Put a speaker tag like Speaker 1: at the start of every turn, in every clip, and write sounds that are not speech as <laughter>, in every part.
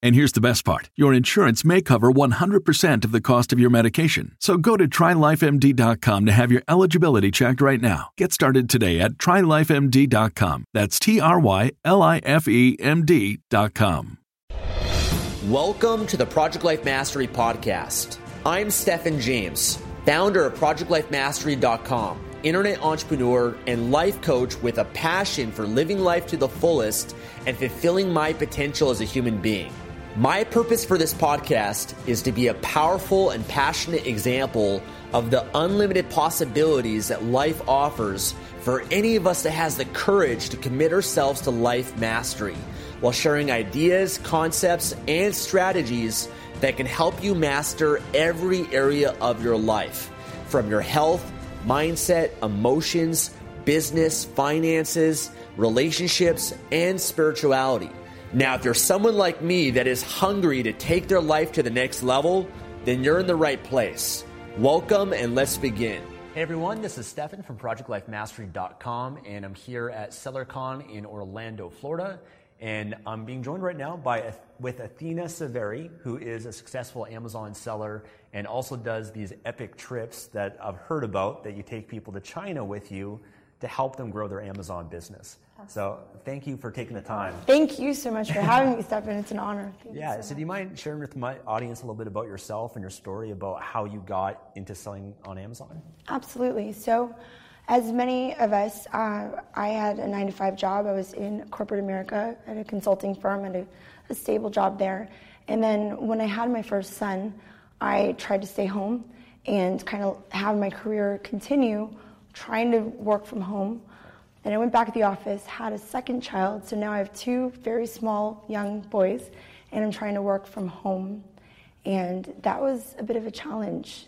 Speaker 1: And here's the best part your insurance may cover 100% of the cost of your medication. So go to trylifemd.com to have your eligibility checked right now. Get started today at trylifemd.com. That's T R Y L I F E M D.com.
Speaker 2: Welcome to the Project Life Mastery Podcast. I'm Stefan James, founder of ProjectLifeMastery.com, internet entrepreneur and life coach with a passion for living life to the fullest and fulfilling my potential as a human being. My purpose for this podcast is to be a powerful and passionate example of the unlimited possibilities that life offers for any of us that has the courage to commit ourselves to life mastery while sharing ideas, concepts, and strategies that can help you master every area of your life from your health, mindset, emotions, business, finances, relationships, and spirituality. Now, if you're someone like me that is hungry to take their life to the next level, then you're in the right place. Welcome and let's begin. Hey everyone, this is Stefan from ProjectLifeMastery.com, and I'm here at SellerCon in Orlando, Florida. And I'm being joined right now by with Athena Severi, who is a successful Amazon seller and also does these epic trips that I've heard about that you take people to China with you to help them grow their Amazon business. So thank you for taking the time.
Speaker 3: Thank you so much for having me, Stefan. It's an honor. Thank
Speaker 2: yeah.
Speaker 3: So,
Speaker 2: so do you mind sharing with my audience a little bit about yourself and your story about how you got into selling on Amazon?
Speaker 3: Absolutely. So, as many of us, uh, I had a nine to five job. I was in corporate America at a consulting firm and a, a stable job there. And then when I had my first son, I tried to stay home and kind of have my career continue, trying to work from home and I went back to the office, had a second child, so now I have two very small young boys, and I'm trying to work from home. And that was a bit of a challenge.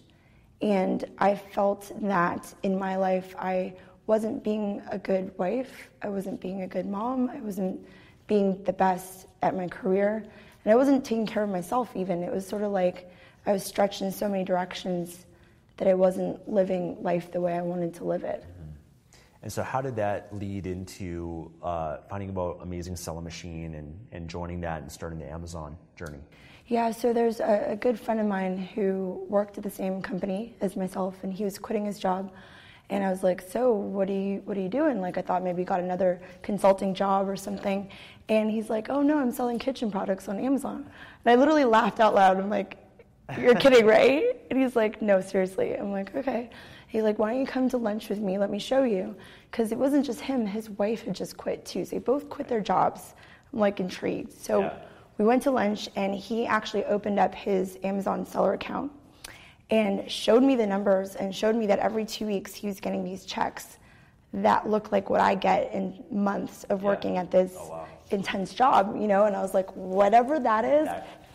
Speaker 3: And I felt that in my life, I wasn't being a good wife, I wasn't being a good mom, I wasn't being the best at my career, and I wasn't taking care of myself even. It was sort of like I was stretched in so many directions that I wasn't living life the way I wanted to live it.
Speaker 2: And so, how did that lead into uh, finding about Amazing Selling Machine and, and joining that and starting the Amazon journey?
Speaker 3: Yeah, so there's a, a, good friend of mine who worked at the same company as myself, and he was quitting his job. And I was like, "So, what are you what are you doing?" Like, I thought maybe got another consulting job or something. And he's like, "Oh no, I'm selling kitchen products on Amazon." And I literally laughed out loud. I'm like, "You're <laughs> kidding, right?" And he's like, "No, seriously." I'm like, "Okay." He's like, why don't you come to lunch with me? Let me show you. Because it wasn't just him, his wife had just quit too. So they both quit their jobs. I'm like intrigued. So yeah. we went to lunch and he actually opened up his Amazon seller account and showed me the numbers and showed me that every two weeks he was getting these checks that looked like what I get in months of working yeah. at this oh, wow. intense job, you know, and I was like, whatever that is,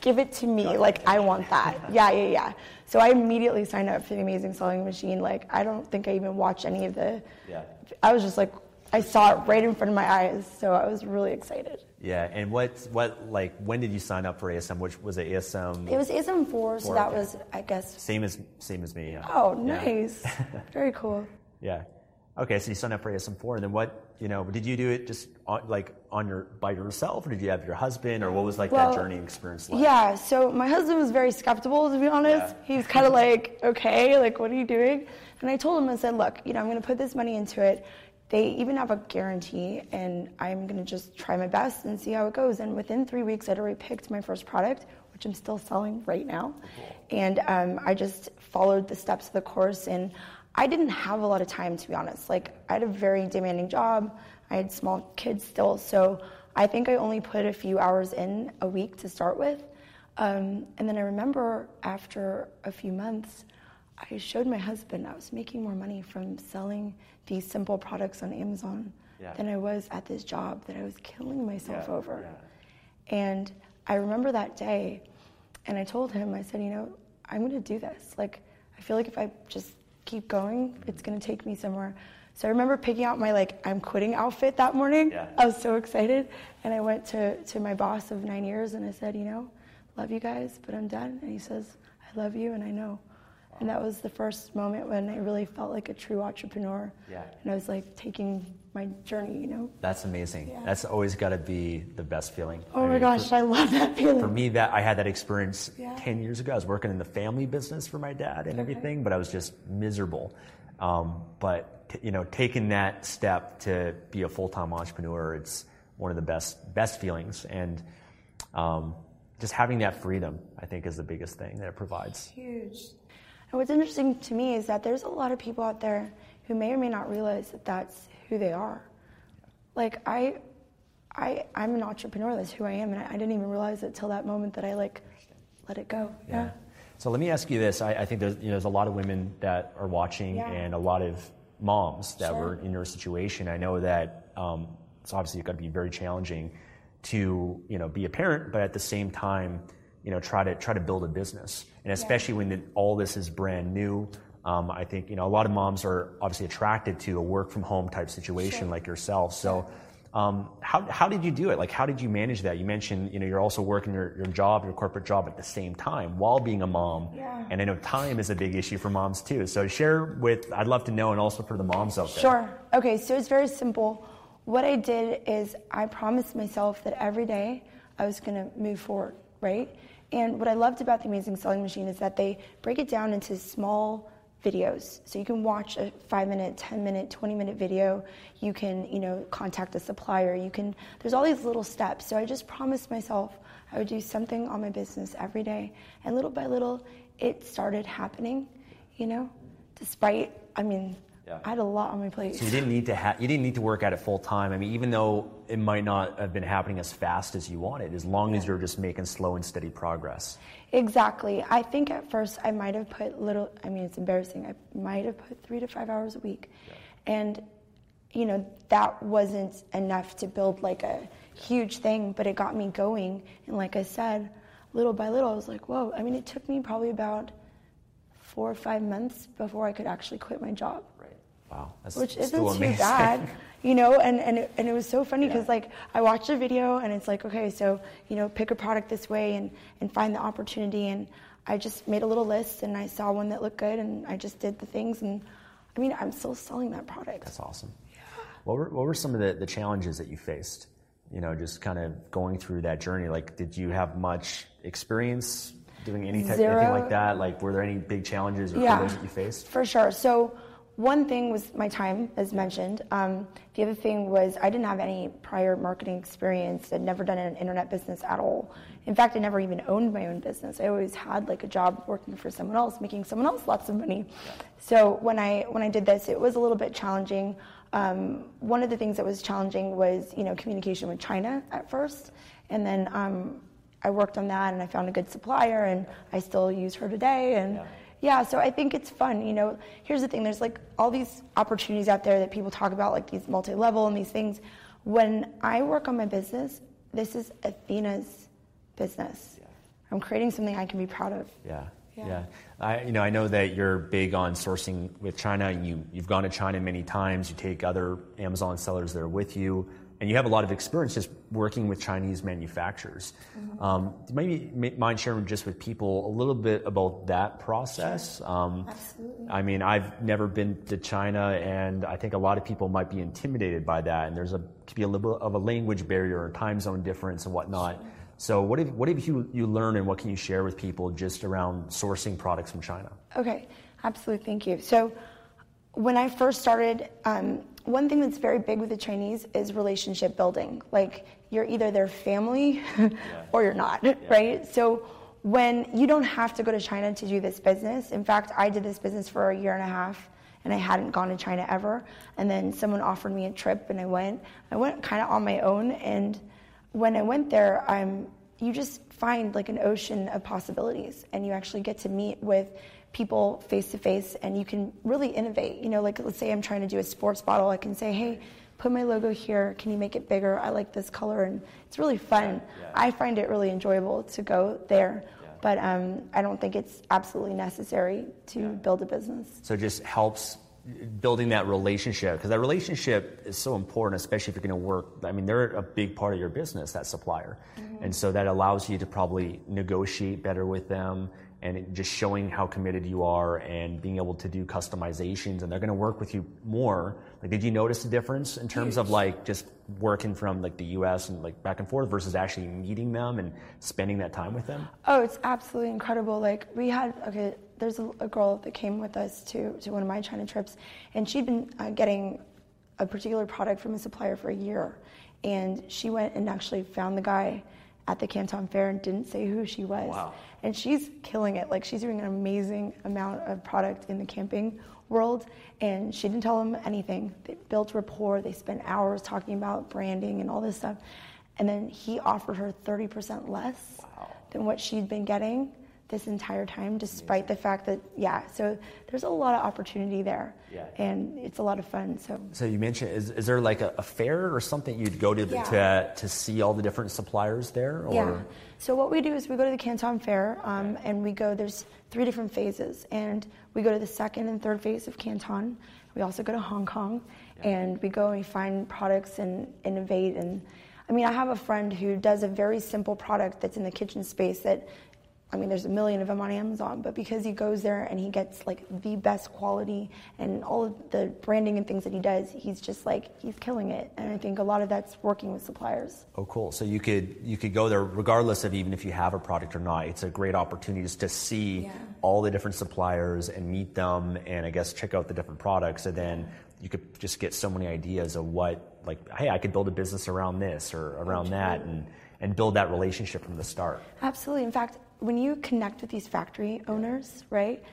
Speaker 3: give it to me. Like, I want that. <laughs> Yeah, yeah, yeah. So I immediately signed up for the Amazing Selling Machine. Like, I don't think I even watched any of the. Yeah. I was just like, I saw it right in front of my eyes, so I was really excited.
Speaker 2: Yeah, and what, what, like, when did you sign up for ASM? Which was it ASM?
Speaker 3: It was ASM four, so that okay. was, I guess.
Speaker 2: Same as, same as me.
Speaker 3: Yeah. Oh, nice. Yeah. <laughs> Very cool.
Speaker 2: Yeah. Okay, so you signed up for ASM four, and then what? you know, did you do it just on, like on your by yourself, or did you have your husband, or what was like
Speaker 3: Well,
Speaker 2: that journey experience like?
Speaker 3: Yeah, so my husband was very skeptical, to be honest.
Speaker 2: Yeah.
Speaker 3: He was kind of like, okay, like, what are you doing? And I told him, I said, look, you know, I'm going to put this money into it. They even have a guarantee, and I'm going to just try my best and see how it goes. And within three weeks, I'd already picked my first product, which I'm still selling right now. Cool. And um, I just followed the steps of the course, and I didn't have a lot of time, to be honest. Like, I had a very demanding job. I had small kids still, so I think I only put a few hours in a week to start with. Um, and then I remember after a few months, I showed my husband I was making more money from selling these simple products on Amazon
Speaker 2: Yeah.
Speaker 3: than I was at this job that I was killing myself
Speaker 2: Yeah,
Speaker 3: over.
Speaker 2: yeah.
Speaker 3: And I remember that day, and I told him, I said, you know, I'm going to do this. Like, I feel like if I just keep going, it's going to take me somewhere. So I remember picking out my like I'm quitting outfit that morning.
Speaker 2: Yeah.
Speaker 3: I was so excited, and I went to to my boss of nine years, and I said, you know, love you guys, but I'm done. And he says, I love you, and I know. And that was the first moment when I really felt like a true entrepreneur.
Speaker 2: Yeah.
Speaker 3: And I was like taking my journey, you know.
Speaker 2: That's amazing.
Speaker 3: Yeah.
Speaker 2: That's always got to be the best feeling.
Speaker 3: Oh
Speaker 2: I
Speaker 3: my
Speaker 2: mean,
Speaker 3: gosh,
Speaker 2: for-
Speaker 3: I love that feeling.
Speaker 2: for me that i had that experience
Speaker 3: Yeah.
Speaker 2: 10 years ago i was working in the family business for my dad and everything but i was just miserable um, but t- you know taking that step to be a full-time entrepreneur it's one of the best best feelings and um, just having that freedom i think is the biggest thing that it provides
Speaker 3: huge. And what's interesting to me is that there's a lot of people out there who may or may not realize that that's who they are. Like I, I, I'm an entrepreneur. That's who I am, and I, I didn't even realize it till that moment that I like let it go. Yeah.
Speaker 2: So let me ask you this. I, I think there's, you know, there's a lot of women that are watching
Speaker 3: Yeah.
Speaker 2: and a lot of moms that
Speaker 3: Sure.
Speaker 2: were in your situation. I know that um, it's obviously got to be very challenging to, you know, be a parent, but at the same time, you know, try to try to build a business. And especially when the, all this is brand new, I think, you know, a lot of moms are obviously attracted to a work from home type situation like yourself. So um, how, how did you do it? Like, how did you manage that? You mentioned, you know, you're also working your, your job, your corporate job at the same time while being a mom.
Speaker 3: Yeah.
Speaker 2: And I know time is a big issue for moms too. So share with, I'd love to know, and also for the moms out there.
Speaker 3: Sure. Okay, so it's very simple. What I did is I promised myself that every day I was going to move forward, right? And what I loved about the Amazing Selling Machine is that they break it down into small videos. So you can watch a 5 minute, 10 minute, 20 minute video. You can, you know, contact a supplier. You can there's all these little steps. So I just promised myself I would do something on my business every day. And little by little it started happening, you know? Despite I mean,
Speaker 2: Yeah.
Speaker 3: I had a lot on my plate.
Speaker 2: So you didn't need to ha- you didn't need to work at it full time. I mean, even though it might not have been happening as fast as you wanted, as long as you're just making slow and steady progress.
Speaker 3: Exactly. I think at first I might have put little, I mean, it's embarrassing. I might have put three to five hours a week. And, you know, that wasn't enough to build like a huge thing, but it got me going. And like I said, little by little, I was like, whoa. I mean, it took me probably about four or five months before I could actually quit my job.
Speaker 2: Wow. That's
Speaker 3: which isn't too bad, you know. And and it, and it was so funny because like I watched a video and it's like okay, so you know, pick a product this way and and find the opportunity. And I just made a little list and I saw one that looked good and I just did the things. And I mean, I'm still selling that product.
Speaker 2: That's awesome. Yeah. What were, what were some of the, the challenges that you faced? You know, just kind of going through that journey. Like, did you have much experience doing any type
Speaker 3: Zero.
Speaker 2: anything like that? Like, were there any big challenges or
Speaker 3: Yeah.
Speaker 2: hurdles that you faced?
Speaker 3: For sure. So one thing was my time, as mentioned. Um, the other thing was I didn't have any prior marketing experience. I'd never done an internet business at all. In fact, I never even owned my own business. I always had like a job working for someone else, making someone else lots of money. So when I when I did this, it was a little bit challenging. Um, one of the things that was challenging was you know communication with China at first, and then um, I worked on that and I found a good supplier, and I still use her today. And yeah, so I think it's fun. You know, here's the thing: there's like all these opportunities out there that people talk about, like these multi-level and these things. When I work on my business, this is Athena's business. I'm creating something I can be proud of.
Speaker 2: Yeah.
Speaker 3: Yeah.
Speaker 2: Yeah. I, you know, I know that you're big on sourcing with China. You, you've gone to China many times. You take other Amazon sellers there with you. And you have a lot of experience just working with Chinese manufacturers. Mm-hmm. Um, maybe mind sharing just with people a little bit about that process.
Speaker 3: Sure. Um, Absolutely.
Speaker 2: I mean, I've never been to China, and I think a lot of people might be intimidated by that. And there's a could be a little bit of a language barrier or time zone difference and whatnot. Sure. So, what have what have you you learned, and what can you share with people just around sourcing products from China?
Speaker 3: Okay, absolutely. Thank you. So, when I first started. Um, one thing that's very big with the Chinese is relationship building. Like you're either their family <laughs> or you're not, yeah. right? So when you don't have to go to China to do this business. In fact, I did this business for a year and a half and I hadn't gone to China ever. And then someone offered me a trip and I went. I went kind of on my own and when I went there, I'm you just find like an ocean of possibilities and you actually get to meet with people face to face and you can really innovate. You know, like let's say I'm trying to do a sports bottle, I can say, hey, put my logo here. Can you make it bigger? I like this color. And it's really fun. Yeah, yeah. I find it really enjoyable to go there. Yeah. But um, I don't think it's absolutely necessary to build a business.
Speaker 2: So it just helps building that relationship because that relationship is so important especially if you're going to work i mean they're a big part of your business that supplier mm-hmm. and so that allows you to probably negotiate better with them and just showing how committed you are and being able to do customizations and they're going to work with you more. Like did you notice a difference in terms of like just working from like the us and like back and forth versus actually meeting them and spending that time with them?
Speaker 3: Oh it's absolutely incredible. Like we had okay there's a, a girl that came with us to, to one of my china trips and she'd been uh, getting a particular product from a supplier for a year. And she went and actually found the guy at the Canton Fair and didn't say who she was.
Speaker 2: Wow.
Speaker 3: And she's killing it. Like she's doing an amazing amount of product in the camping world and she didn't tell him anything. They built rapport, they spent hours talking about branding and all this stuff. And then he offered her 30% less wow. than what she'd been getting this entire time, despite the fact that, yeah, so there's a lot of opportunity there. Yeah. And it's a lot of fun. So,
Speaker 2: so you mentioned, is, is there like a, a fair or something you'd go to, yeah. to to see all the different suppliers there? Or?
Speaker 3: Yeah. So what we do is we go to the Canton Fair um, and we go, there's three different phases. And we go to the second and third phase of Canton. We also go to Hong Kong yeah. and we go and we find products and innovate and I mean, I have a friend who does a very simple product that's in the kitchen space that I mean, there's a million of them on Amazon, but because he goes there and he gets like the best quality and all of the branding and things that he does, he's just like he's killing it. And I think a lot of that's working with suppliers.
Speaker 2: Oh, cool. So you could you could go there regardless of even if you have a product or not. It's a great opportunity just to see yeah. all the different suppliers and meet them, and I guess check out the different products, and then you could just get so many ideas of what like, hey, I could build a business around this or around that, and and build that relationship from the start.
Speaker 3: Absolutely. In fact, when you connect with these factory owners, right?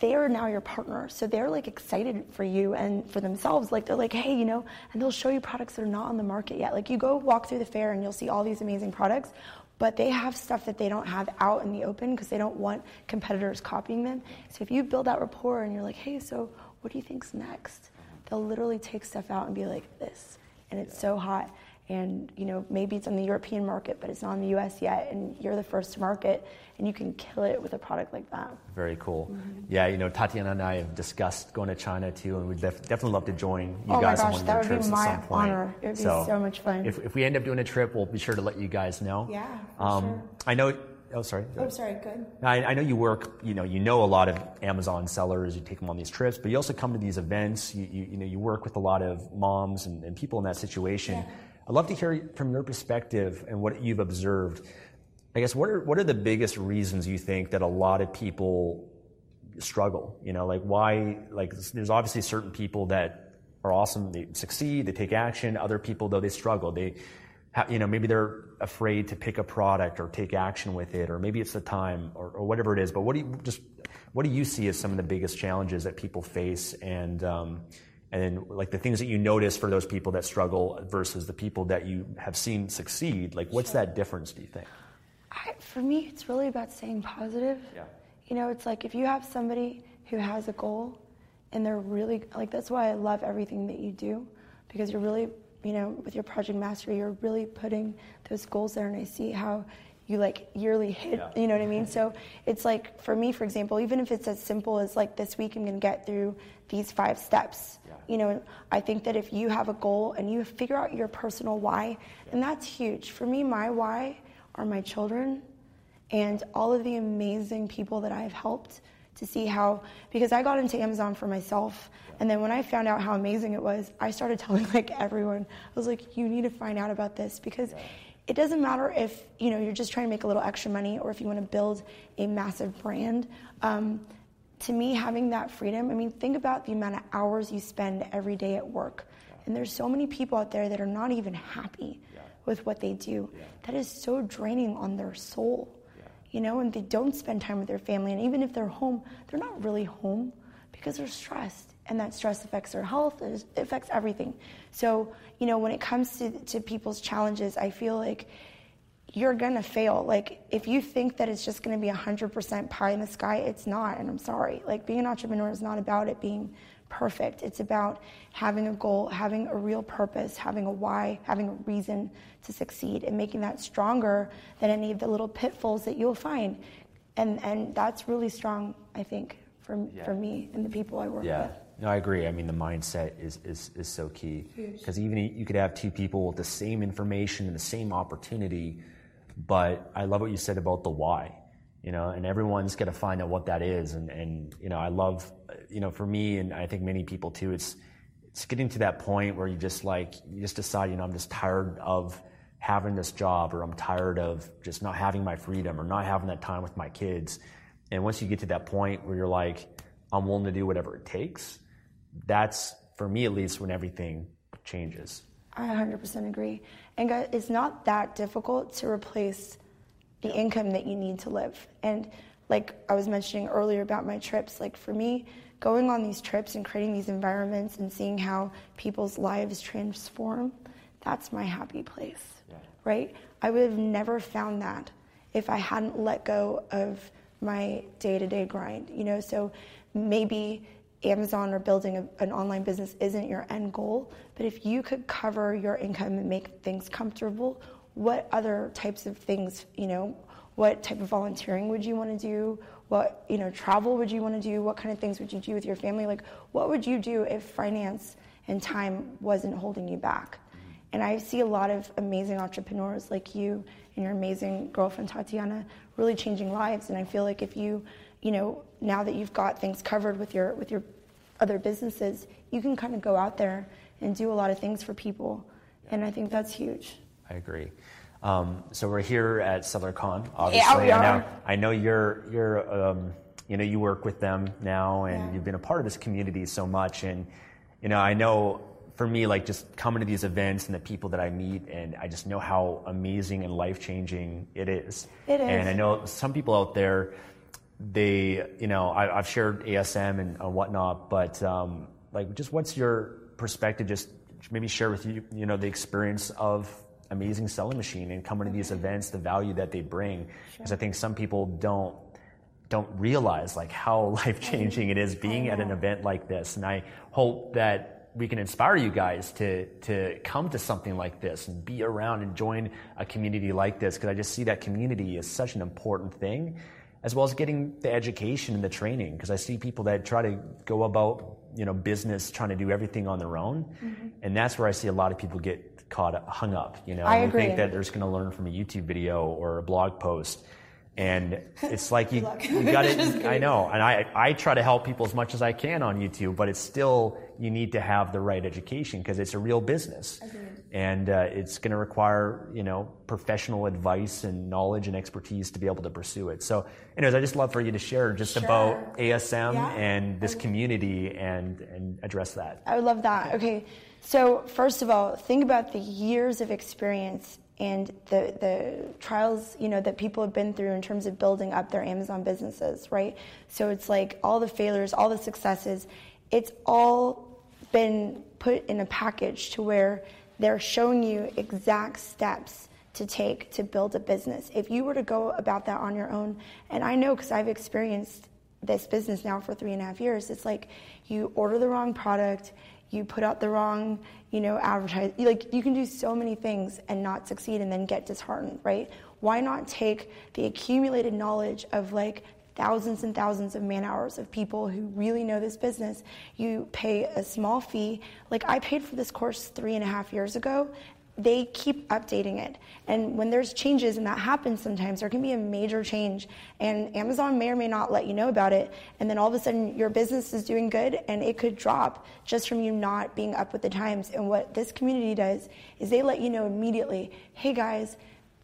Speaker 3: They are now your partner. So they're like excited for you and for themselves. Like they're like, hey, you know, and they'll show you products that are not on the market yet. Like you go walk through the fair and you'll see all these amazing products, but they have stuff that they don't have out in the open because they don't want competitors copying them. So if you build that rapport and you're like, hey, so what do you think's next? They'll literally take stuff out and be like, this. And it's so hot and you know maybe it's on the European market, but it's not in the U.S. yet, and you're the first to market, and you can kill it with a product like that.
Speaker 2: Very cool. Mm-hmm. Yeah, you know, Tatiana and I have discussed going to China too, and we'd def- definitely love to join you
Speaker 3: oh
Speaker 2: guys
Speaker 3: gosh,
Speaker 2: on one of your trips
Speaker 3: at some
Speaker 2: point.
Speaker 3: Honor. It would be so, so much fun.
Speaker 2: If, if we end up doing a trip, we'll be sure to let you guys know.
Speaker 3: Yeah, um, sure.
Speaker 2: I know. Oh, sorry.
Speaker 3: Oh, sorry. Good.
Speaker 2: I, I, know you work. You know, you know a lot of Amazon sellers. You take them on these trips, but you also come to these events. You, you, you know, you work with a lot of moms and, and people in that situation. Yeah I'd love to hear from your perspective and what you've observed. I guess what are what are the biggest reasons you think that a lot of people struggle? You know, like why? Like there's obviously certain people that are awesome, they succeed, they take action. Other people though they struggle. They, you know, maybe they're afraid to pick a product or take action with it, or maybe it's the time or, or whatever it is. But what do you just what do you see as some of the biggest challenges that people face and um, and then like the things that you notice for those people that struggle versus the people that you have seen succeed like what's sure. that difference do you think
Speaker 3: I, for me it's really about staying positive
Speaker 2: yeah.
Speaker 3: you know it's like if you have somebody who has a goal and they're really like that's why i love everything that you do because you're really you know with your project mastery you're really putting those goals there and i see how you like yearly hit,
Speaker 2: Yeah.
Speaker 3: you know what I mean? <laughs> So it's like for me, for example, even if it's as simple as like this week I'm gonna get through these five steps.
Speaker 2: Yeah.
Speaker 3: You know, I think that if you have a goal and you figure out your personal why, and that's huge. For me, my why are my children and all of the amazing people that I've helped to see how because I got into Amazon for myself and then when I found out how amazing it was, I started <laughs> telling like everyone. I was like, you need to find out about this because it doesn't matter if you know you're just trying to make a little extra money or if you want to build a massive brand. Um, to me, having that freedom, I mean, think about the amount of hours you spend every day at work. And there's so many people out there that are not even happy with what they do. That is so draining on their soul. You know, and they don't spend time with their family. And even if they're home, they're not really home because they're stressed. And that stress affects their health, it affects everything. So, you know, when it comes to, to people's challenges, I feel like you're gonna fail. Like, if you think that it's just gonna be 100% pie in the sky, it's not, and I'm sorry. Like, being an entrepreneur is not about it being perfect. It's about having a goal, having a real purpose, having a why, having a reason to succeed, and making that stronger than any of the little pitfalls that you'll find. And, and that's really strong, I think, for, for me and the people I work
Speaker 2: Yeah.
Speaker 3: with.
Speaker 2: No, I agree. I mean, the mindset is, is, is so key. Because even you could have two people with the same information and the same opportunity, but I love what you said about the why, you know, and everyone's got to find out what that is. And, and, you know, I love, you know, for me, and I think many people too, it's, it's getting to that point where you just like, you just decide, you know, I'm just tired of having this job or I'm tired of just not having my freedom or not having that time with my kids. And once you get to that point where you're like, I'm willing to do whatever it takes, that's for me at least when everything changes.
Speaker 3: I 100% agree. And guys, it's not that difficult to replace the income that you need to live. And like I was mentioning earlier about my trips, like for me, going on these trips and creating these environments and seeing how people's lives transform, that's my happy place, right? I would have never found that if I hadn't let go of my day-to-day grind, you know? So maybe Amazon or building a, an online business isn't your end goal, but if you could cover your income and make things comfortable, what other types of things, you know, what type of volunteering would you want to do? What, you know, travel would you want to do? What kind of things would you do with your family? Like, what would you do if finance and time wasn't holding you back? Mm-hmm. And I see a lot of amazing entrepreneurs like you and your amazing girlfriend Tatiana really changing lives. And I feel like if you, you know, now that you've got things covered with your with your other businesses, you can kind of go out there and do a lot of things for people. And I think that's huge.
Speaker 2: I agree. Um, so we're here at SellerCon, obviously.
Speaker 3: we
Speaker 2: I know. I know you're, you're, um, you know, you work with them now, and
Speaker 3: Yeah.
Speaker 2: you've been a part of this community so much. And you know, I know for me, like just coming to these events and the people that I meet, and I just know how amazing and life changing it is.
Speaker 3: It is.
Speaker 2: And I know some people out there, they, you know, I, I've shared ASM and uh, whatnot, but um, like, just what's your perspective? Just maybe share with you, you know, the experience of Amazing Selling Machine and coming to these events, the value that they bring, because I think some people don't don't realize like how <laughs> life changing it is being at an event like this, and I hope that we can inspire you guys to to come to something like this and be around and join a community like this because I just see that community is such an important thing as well as getting the education and the training because I see people that try to go about you know business trying to do everything on their own. And that's where I see a lot of people get caught up, hung up you know?
Speaker 3: I
Speaker 2: and they think that they're just going to learn from a YouTube video or a blog post. And it's <laughs> like you, you got <laughs> to i know. And I, I try to help people as much as i can on youtube but it's still you need to have the right education because it's a real business. And uh, it's going to require you know professional advice and knowledge and expertise to be able to pursue it. So anyways i just love for you to share just about asm
Speaker 3: Yeah.
Speaker 2: and this community and and address that.
Speaker 3: I would love that. Okay, so first of all, think about the years of experience and the the trials you know that people have been through in terms of building up their Amazon businesses, right? So it's like all the failures, all the successes, it's all been put in a package to where they're showing you exact steps to take to build a business. If you were to go about that on your own, and I know because I've experienced this business now for three and a half years, it's like you order the wrong product, you put out the wrong, you know, advertise. Like you can do so many things and not succeed, and then get disheartened, right? why not take the accumulated knowledge of like thousands and thousands of man hours of people who really know this business. You pay a small fee. Like I paid for this course three and a half years ago. They keep updating it. And when there's changes, and that happens sometimes, there can be a major change. And Amazon may or may not let you know about it. And then all of a sudden, your business is doing good and it could drop just from you not being up with the times. And what this community does is they let you know immediately hey guys,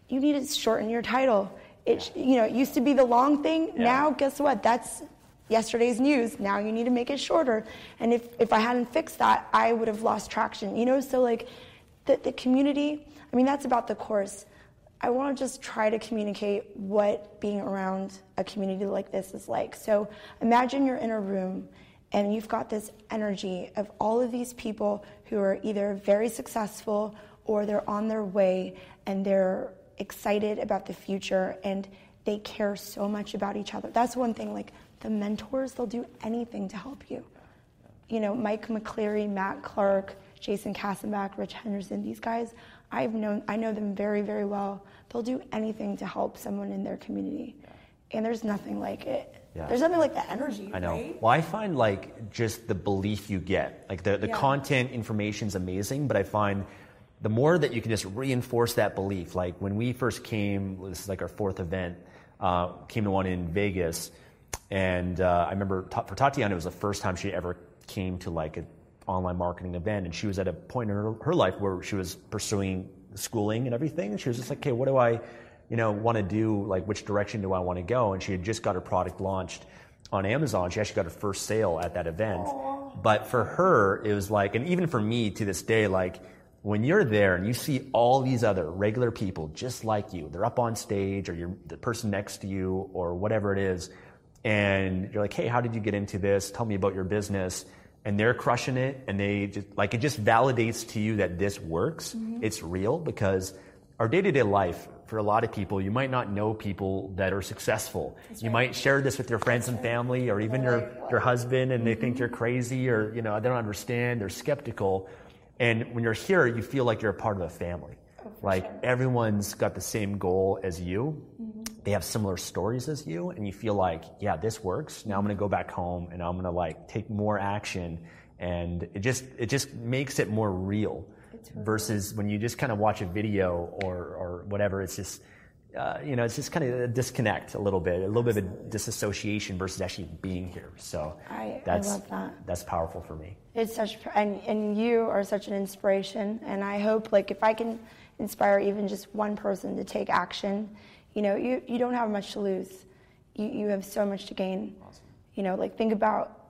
Speaker 3: you need to shorten your title it, you know, it used to be the long thing. Yeah. Now, guess what? That's yesterday's news. Now you need to make it shorter. And if, if I hadn't fixed that, I would have lost traction. You know, so like the, the community, I mean, that's about the course. I want to just try to communicate what being around a community like this is like. So imagine you're in a room and you've got this energy of all of these people who are either very successful or they're on their way and they're excited about the future and they care so much about each other. That's one thing, like the mentors, they'll do anything to help you. You know, Mike McClary, Matt Clark, Jason Katzenback, Rich Henderson, these guys, I've known, I know them very, very well. They'll do anything to help someone in their community. And there's nothing like it. Yeah. There's nothing like the energy.
Speaker 2: I know.
Speaker 3: Right?
Speaker 2: Well, I find like just the belief you get, like the, the yeah. content information is amazing, but I find the more that you can just reinforce that belief, like when we first came, this is like our fourth event, uh, came to one in Vegas, and uh, I remember for Tatiana, it was the first time she ever came to like an online marketing event, and she was at a point in her, her life where she was pursuing schooling and everything, and she was just like, okay, what do I, you know, want to do? Like, which direction do I want to go? And she had just got her product launched on Amazon. She actually got her first sale at that event. Aww. But for her, it was like, and even for me to this day, like when you're there and you see all these other regular people just like you, they're up on stage or you're the person next to you or whatever it is, and you're like, hey, how did you get into this? Tell me about your business. And they're crushing it and they just, like, it just validates to you that this works. Mm-hmm. It's real because our day to day life, for a lot of people, you might not know people that are successful. You might share this with your friends and family or even your, your husband and mm-hmm. they think mm-hmm. you're crazy or, you know, they don't understand, they're skeptical. And when you're here, you feel like you're a part of a family. Oh, like sure. everyone's got the same goal as you. Mm-hmm. They have similar stories as you, and you feel like, yeah, this works. Now I'm going to go back home and I'm going to like take more action, and it just it just makes it more real. Versus when you just kind of watch a video or or whatever, it's just uh, you know, it's just kind of a disconnect a little bit, a little bit of a disassociation versus actually being here. So
Speaker 3: I, that's, I love that.
Speaker 2: That's powerful for me.
Speaker 3: It's such, and, and you are such an inspiration. And I hope, like, if I can inspire even just one person to take action, you know, you, you don't have much to lose. You, you have so much to gain. Awesome. You know, like, think about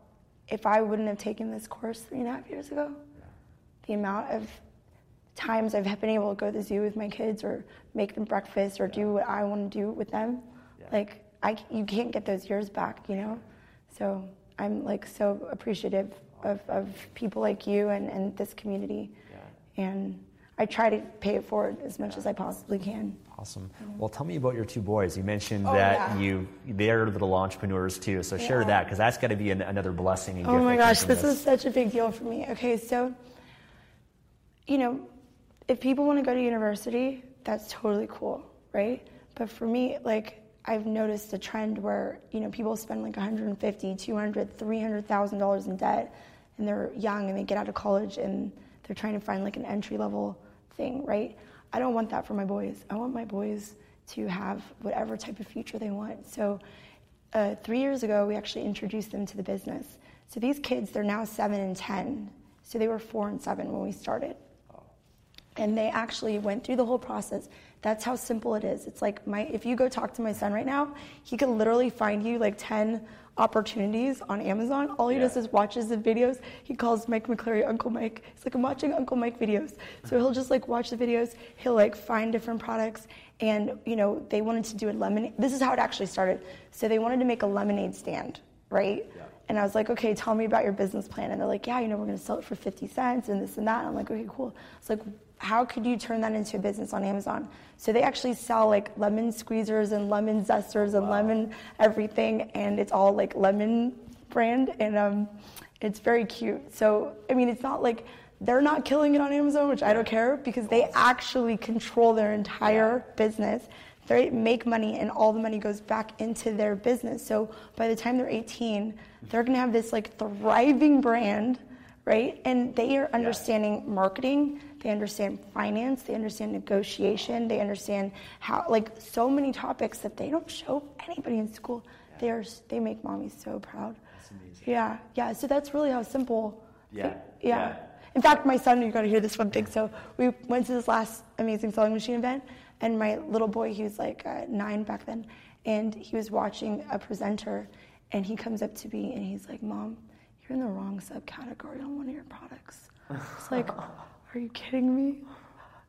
Speaker 3: if I wouldn't have taken this course three and a half years ago, yeah. the amount of times I've been able to go to the zoo with my kids or make them breakfast or do what I want to do with them. Yeah. Like I, you can't get those years back, you know. So I'm like so appreciative of, of people like you and, and this community, yeah. and I try to pay it forward as much yeah. as I possibly can.
Speaker 2: Awesome. Well, tell me about your two boys. You mentioned oh, that you they're little entrepreneurs too. So share that because that's got to be an, another blessing.
Speaker 3: oh my gosh, this, this is such a big deal for me. Okay, so you know if people want to go to university, that's totally cool, right? But for me, like I've noticed a trend where you know people spend like 150, 200, 300 thousand dollars in debt, and they're young and they get out of college and they're trying to find like an entry level thing, right? I don't want that for my boys. I want my boys to have whatever type of future they want. So uh, three years ago, we actually introduced them to the business. So these kids, they're now seven and ten. So they were four and seven when we started and they actually went through the whole process. That's how simple it is. It's like my if you go talk to my son right now, he could literally find you like 10 opportunities on Amazon. All he yeah. does is watches the videos. He calls Mike McClary Uncle Mike. He's like, I'm watching Uncle Mike videos. So hmm. he'll just like watch the videos. He'll like find different products. And you know, they wanted to do a lemonade. This is how it actually started. So they wanted to make a lemonade stand, right? Yeah. And I was like, okay, tell me about your business plan. And they're like, yeah, you know, we're going to sell it for 50 cents and this and that. And I'm like, okay, cool. It's like, how could you turn that into a business on Amazon? So they actually sell like lemon squeezers and lemon zesters and wow. lemon everything, and it's all like lemon brand, and um, it's very cute. So I mean, it's not like they're not killing it on Amazon, which I don't care because they actually control their entire business. they make money and all the money goes back into their business. So by the time they're 18, they're going to have this like thriving brand, right? And they are understanding marketing, they understand finance, they understand negotiation, they understand how like so many topics that they don't show anybody in school. Yeah. They are they make mommy so proud. Yeah, yeah. So that's really how simple.
Speaker 2: Yeah.
Speaker 3: yeah. yeah. In fact, my son, you got to hear this one thing. So we went to this last amazing selling machine event, and my little boy, he was like uh, nine back then, and he was watching a presenter, and he comes up to me and he's like, "Mom, you're in the wrong subcategory on one of your products." It's like, <laughs> "Are you kidding me?"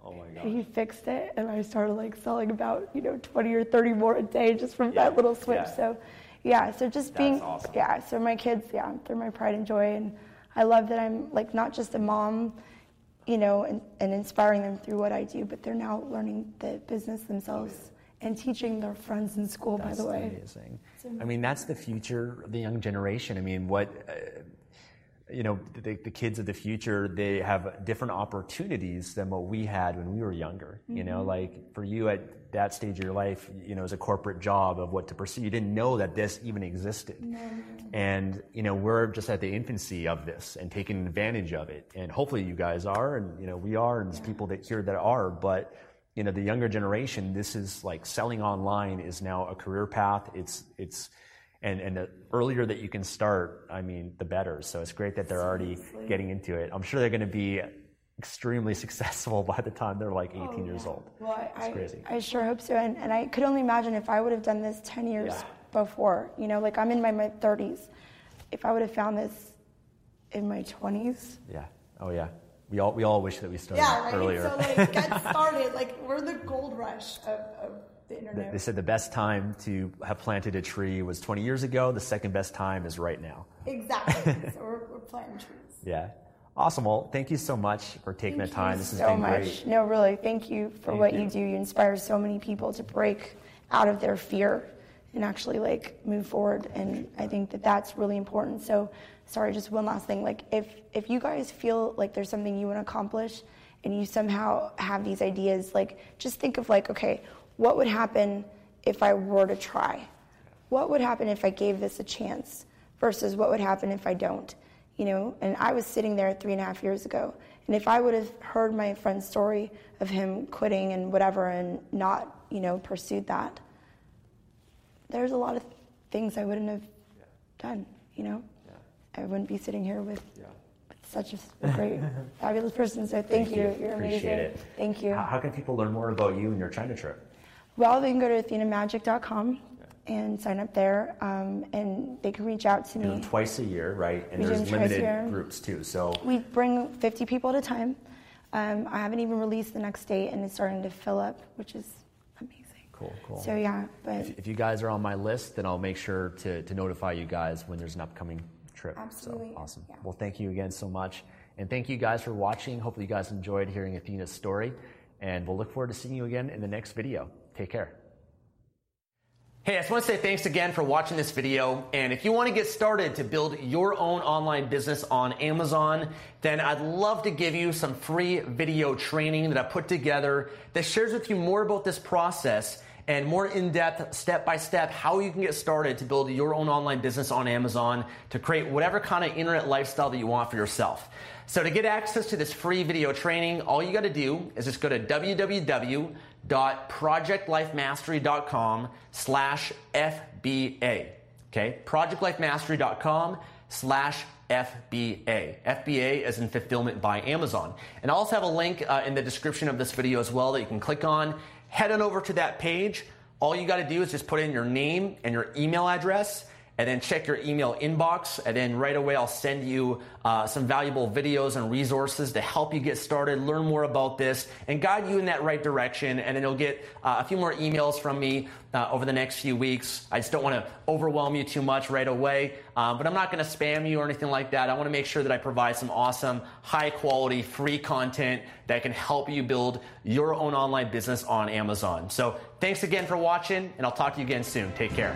Speaker 2: Oh my god!
Speaker 3: He fixed it, and I started like selling about you know 20 or 30 more a day just from yeah. that little switch. Yeah. So, yeah. So just
Speaker 2: That's
Speaker 3: being
Speaker 2: awesome.
Speaker 3: yeah. So my kids, yeah, they're my pride and joy, and I love that I'm like not just a mom you know, and, and inspiring them through what I do, but they're now learning the business themselves and teaching their friends in school,
Speaker 2: that's
Speaker 3: by the way.
Speaker 2: Amazing. I mean, that's the future of the young generation. I mean, what, uh, you know, the, the, kids of the future, they have different opportunities than what we had when we were younger. Mm-hmm. You know, mm-hmm. like for you at that stage of your life, you know, as a corporate job of what to pursue, you didn't know that this even existed.
Speaker 3: No.
Speaker 2: And, you know, we're just at the infancy of this and taking advantage of it. And hopefully you guys are, and, you know, we are, and there's yeah. people that here that are, but, you know, the younger generation, this is like selling online is now a career path. It's, it's, and, and the earlier that you can start, I mean, the better. So it's great that they're already getting into it. I'm sure they're going to be extremely <laughs> successful by the time they're like 18 oh, years old.
Speaker 3: Well, I, crazy. I, I, sure hope so. And, and I could only imagine if I would have done this 10 years yeah. before, you know, like I'm in my mid 30s. If I would have found this in my 20s.
Speaker 2: Yeah. Oh, yeah. We all, we all wish that we started
Speaker 3: yeah, right?
Speaker 2: earlier.
Speaker 3: So, like, get <laughs> started. like, we're the gold rush of, of the internet.
Speaker 2: They said the best time to have planted a tree was 20 years ago. The second best time is right now.
Speaker 3: Exactly. <laughs> so we're, we're planting trees.
Speaker 2: Yeah. Awesome. Well, thank you so much for taking
Speaker 3: thank
Speaker 2: the time. This
Speaker 3: has
Speaker 2: so
Speaker 3: been much.
Speaker 2: great.
Speaker 3: No, really, thank you for
Speaker 2: thank
Speaker 3: what
Speaker 2: you.
Speaker 3: you do. You inspire so many people to break out of their fear and actually like move forward. And I think that that's really important. So, sorry, just one last thing. Like, if if you guys feel like there's something you want to accomplish, and you somehow have these ideas, like just think of like, okay, what would happen if I were to try? What would happen if I gave this a chance versus what would happen if I don't? You know, and I was sitting there three and a half years ago. And if I would have heard my friend's story of him quitting and whatever and not, you know, pursued that, there's a lot of things I wouldn't have yeah. done, you know? Yeah. I wouldn't be sitting here with, yeah. with such a great, fabulous person. So thank, thank you. you. You're
Speaker 2: Appreciate
Speaker 3: amazing.
Speaker 2: It.
Speaker 3: Thank you.
Speaker 2: How, how can people learn more about you and your China trip?
Speaker 3: Well, they can go to athenamagic.com and sign up there, um, and they can reach out to me.
Speaker 2: twice a year, right? And
Speaker 3: we
Speaker 2: there's limited groups too. So
Speaker 3: we bring 50 people at a time. Um, I haven't even released the next date, and it's starting to fill up, which is amazing.
Speaker 2: Cool, cool.
Speaker 3: So yeah, but
Speaker 2: if, if you guys are on my list, then I'll make sure to, to notify you guys when there's an upcoming trip.
Speaker 3: Absolutely.
Speaker 2: So awesome.
Speaker 3: Yeah.
Speaker 2: Well, thank you again so much, and thank you guys for watching. Hopefully, you guys enjoyed hearing Athena's story, and we'll look forward to seeing you again in the next video. Take care. Hey, I just want to say thanks again for watching this video. And if you want to get started to build your own online business on Amazon, then I'd love to give you some free video training that I put together that shares with you more about this process and more in-depth, step-by-step, how you can get started to build your own online business on Amazon to create whatever kind of internet lifestyle that you want for yourself. So to get access to this free video training, all you got to do is just go to www.projectlifemastery.com slash FBA. Okay, projectlifemastery.com slash FBA. FBA as in fulfillment by Amazon. And I also have a link uh, in the description of this video as well that you can click on. Head on over to that page. All you got to do is just put in your name and your email address and then check your email inbox. And then right away, I'll send you uh, some valuable videos and resources to help you get started, learn more about this, and guide you in that right direction. And then you'll get uh, a few more emails from me uh, over the next few weeks. I just don't want to overwhelm you too much right away, uh, but I'm not going to spam you or anything like that. I want to make sure that I provide some awesome, high quality, free content that can help you build your own online business on Amazon. So thanks again for watching, and I'll talk to you again soon. Take care.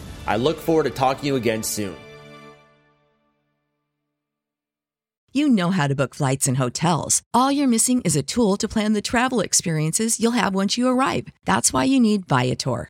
Speaker 2: I look forward to talking to you again soon.
Speaker 4: You know how to book flights and hotels. All you're missing is a tool to plan the travel experiences you'll have once you arrive. That's why you need Viator.